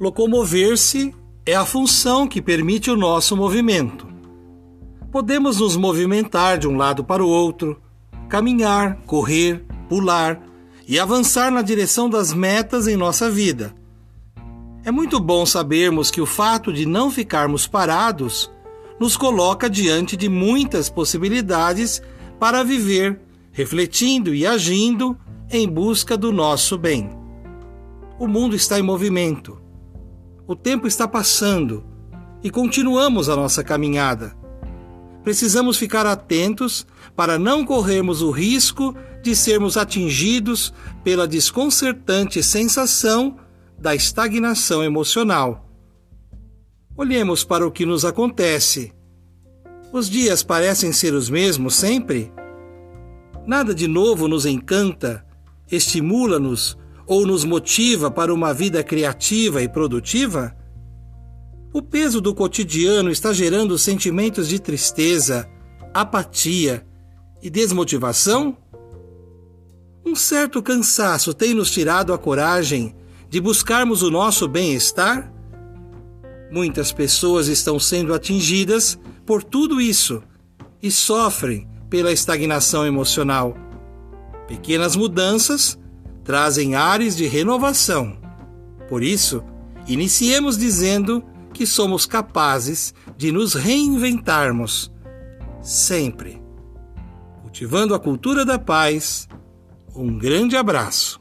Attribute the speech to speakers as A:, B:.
A: Locomover-se é a função que permite o nosso movimento. Podemos nos movimentar de um lado para o outro, caminhar, correr, pular e avançar na direção das metas em nossa vida. É muito bom sabermos que o fato de não ficarmos parados nos coloca diante de muitas possibilidades para viver, refletindo e agindo em busca do nosso bem. O mundo está em movimento. O tempo está passando e continuamos a nossa caminhada. Precisamos ficar atentos para não corrermos o risco de sermos atingidos pela desconcertante sensação da estagnação emocional. Olhemos para o que nos acontece. Os dias parecem ser os mesmos sempre? Nada de novo nos encanta, estimula-nos ou nos motiva para uma vida criativa e produtiva? O peso do cotidiano está gerando sentimentos de tristeza, apatia e desmotivação? Um certo cansaço tem nos tirado a coragem de buscarmos o nosso bem-estar? Muitas pessoas estão sendo atingidas por tudo isso e sofrem pela estagnação emocional. Pequenas mudanças trazem ares de renovação. Por isso, iniciemos dizendo que somos capazes de nos reinventarmos sempre. Cultivando a cultura da paz, um grande abraço.